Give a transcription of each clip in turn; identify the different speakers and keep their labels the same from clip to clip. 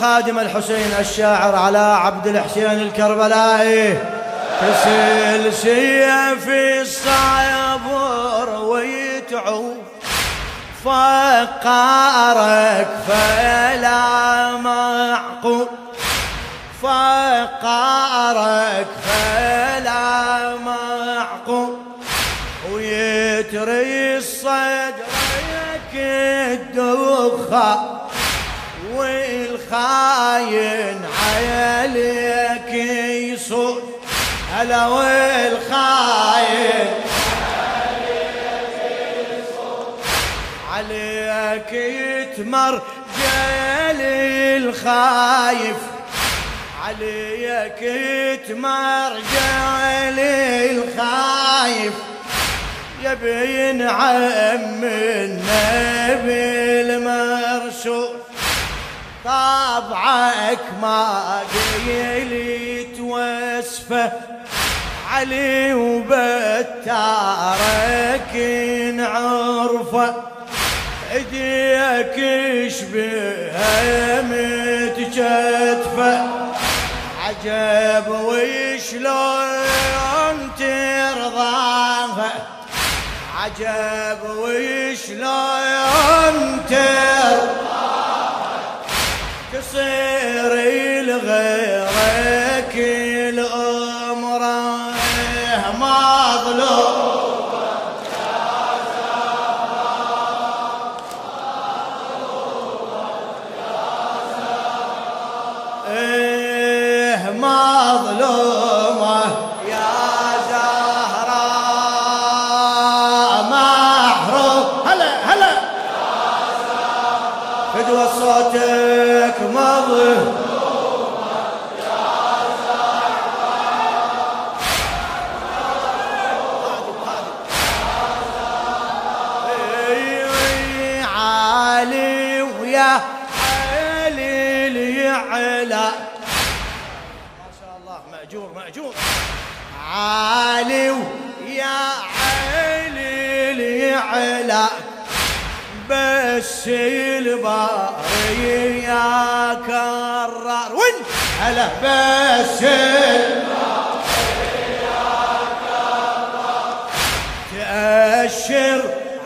Speaker 1: خادم الحسين الشاعر على عبد الحسين الكربلائي. تسل سيف الصبر ويتعوف فقارك فلا معقول. فقارك فلا معقول. ويتري الصدرك الدخة والخاين عليك يصوت هلا والخاين عليك يتمر جيل الخايف. عليك يتمر جيل الخايف. يبي ينعم النبي المرسول طبعك ما قيلت وصفه علي وبتارك عرفه إيديك شبه متجتفه عجب وشلون ترضاها عجب وشلون ترضاها تصير لغيرك. مأجور عالي ويا علي يعلى بس الباري يا كرار وين؟ هلا بس تأشر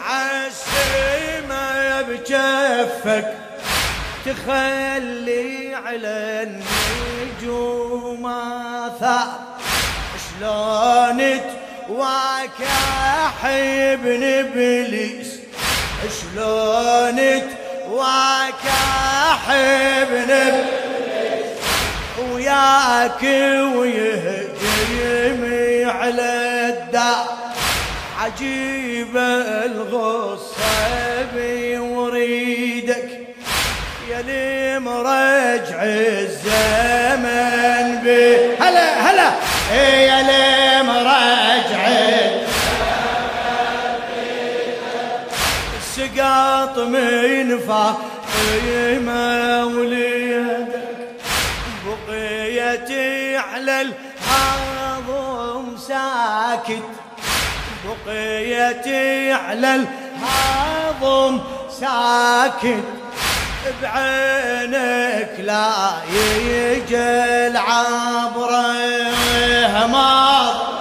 Speaker 1: عالسما بجفك تخلي على النجوم آثار. شلون تواكح ابن إبليس؟ شلون تواكح ابن إبليس؟ وياك ويهجم على الدار. عجيب الغصة بيوريدك يا لي مرجع الزمن بي هلا هلا. إيه يا لي مرجع السقاط من فاطمة وليدك بقيتي على الهضم ساكت بقيتي على الهضم ساكت بعينك لا يجي العبره ماض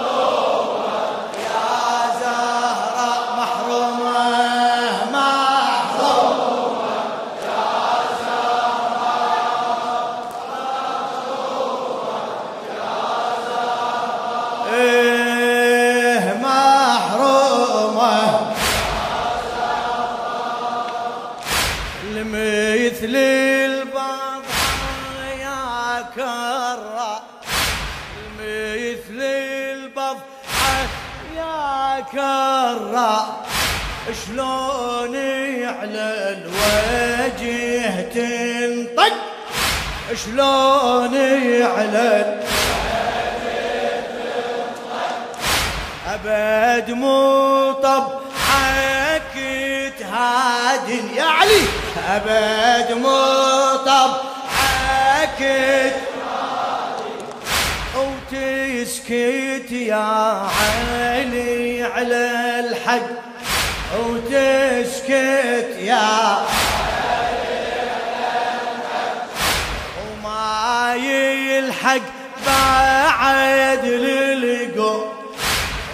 Speaker 1: كرة. شلون على الوجه تنطق؟ شلون على أبد مو طبعك تهادن يا علي. أبد مو طبعك وتسكت يا علي. وتسكت يا وما يلحق بعد للقو.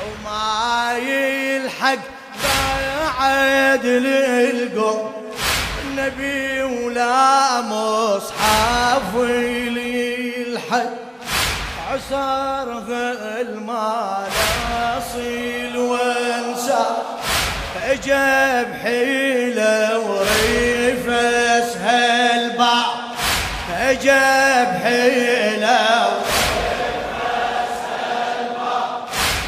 Speaker 1: وما يلحق بعد للقو. النبي ولا مصحف يلحق عسر المال اصيل وانسى. اجاب حيله اجاب حيله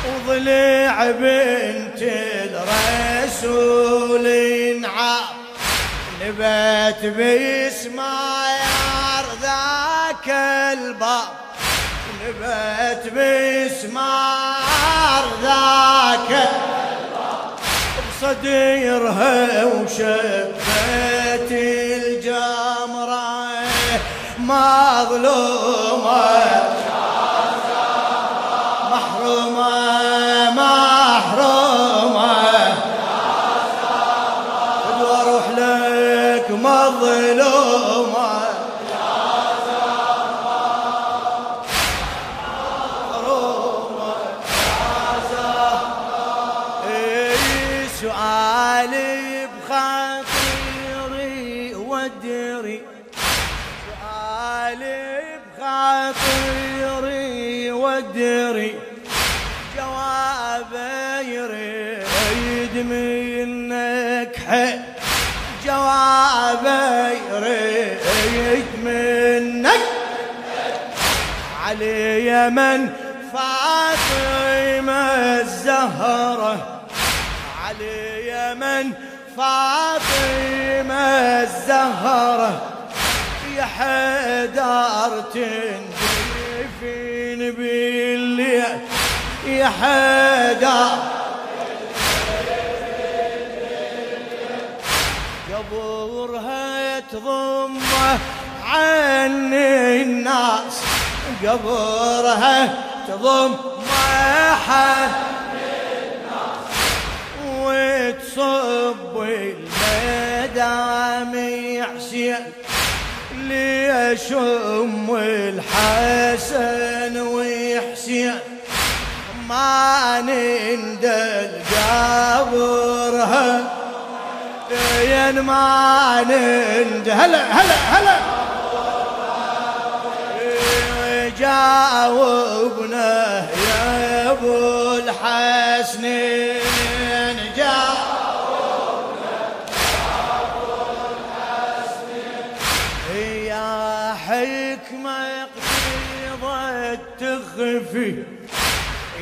Speaker 1: وضلع بنت الرسول انعام نبت بسماير ذاك الباب. نبت بسمار ذاك بصديرها وشبت مظلومة محرومة سؤالي بخاطري ودري جوابه يريد منك حيل جوابه يريد منك علي من فاطمة الزهرة. علي من فاطمة الزهرة. يا حيدر تندفن بالليل. يا حيدر. قبورها تضمه عن الناس. قبرها تضم حد وتصب ليشم الحسن وحسين ما نندل قبرها ما نند هلا هلا هلا. جاوبنا يا أبو الحسنين. حكمة قصيدة تخفي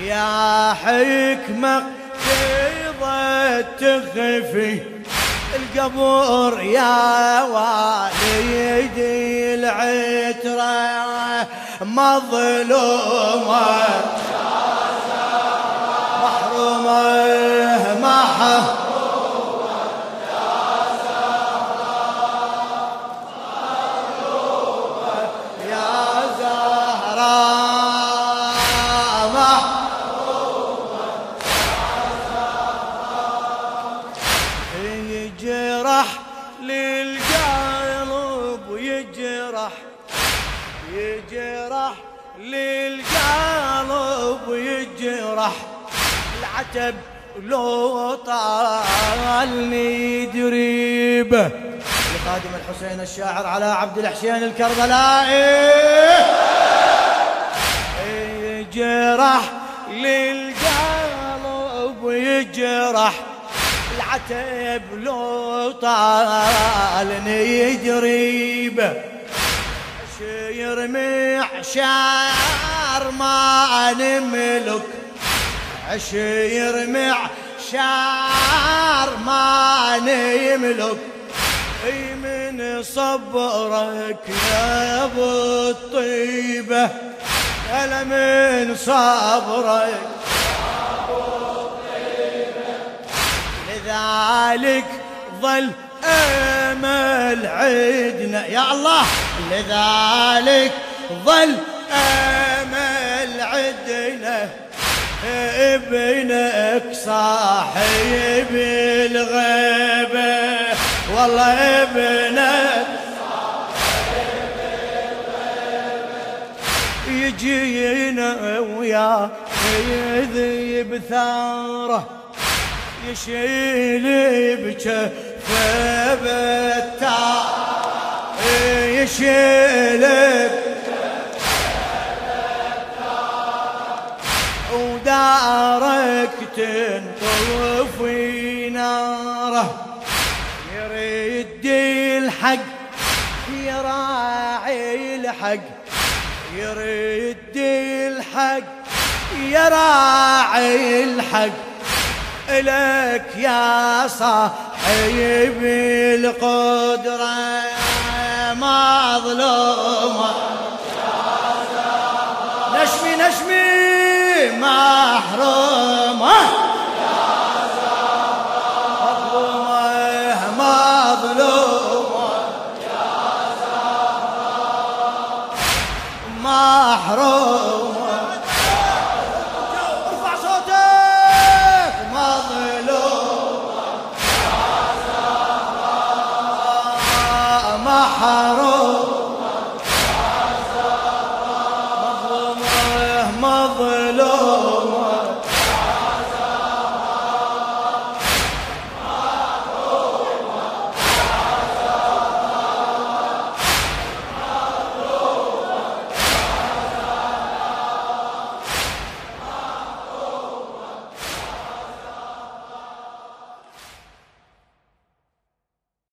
Speaker 1: يا حكمة قصيدة تخفي القبور يا والدي العترة مظلومة. محرومة محرومة. يجرح يجرح للقلب يجرح العتب لو طالني دريبه لخادم الحسين الشاعر على عبد الحسين الكربلائي. يجرح للقلب يجرح العتب لو طالني دريبه شير معشار ما نملك. عشير معشار ما نملك. أي من صبرك يا أبو الطيبة. هلا من صبرك لذلك ظل أمل عدنا. يا الله لذلك ظل أمل عدنا. ابنك صاحب الغيبه والله ابنك يجينا ويا يذيب ثاره يشيل بجفه بالتار يشيل ودارك تنطفي ناره يرد الحق يراعي الحق يرد الحق يراعي الحق لك يا صاحب القدرة مظلومة نشمي نشمي محرومة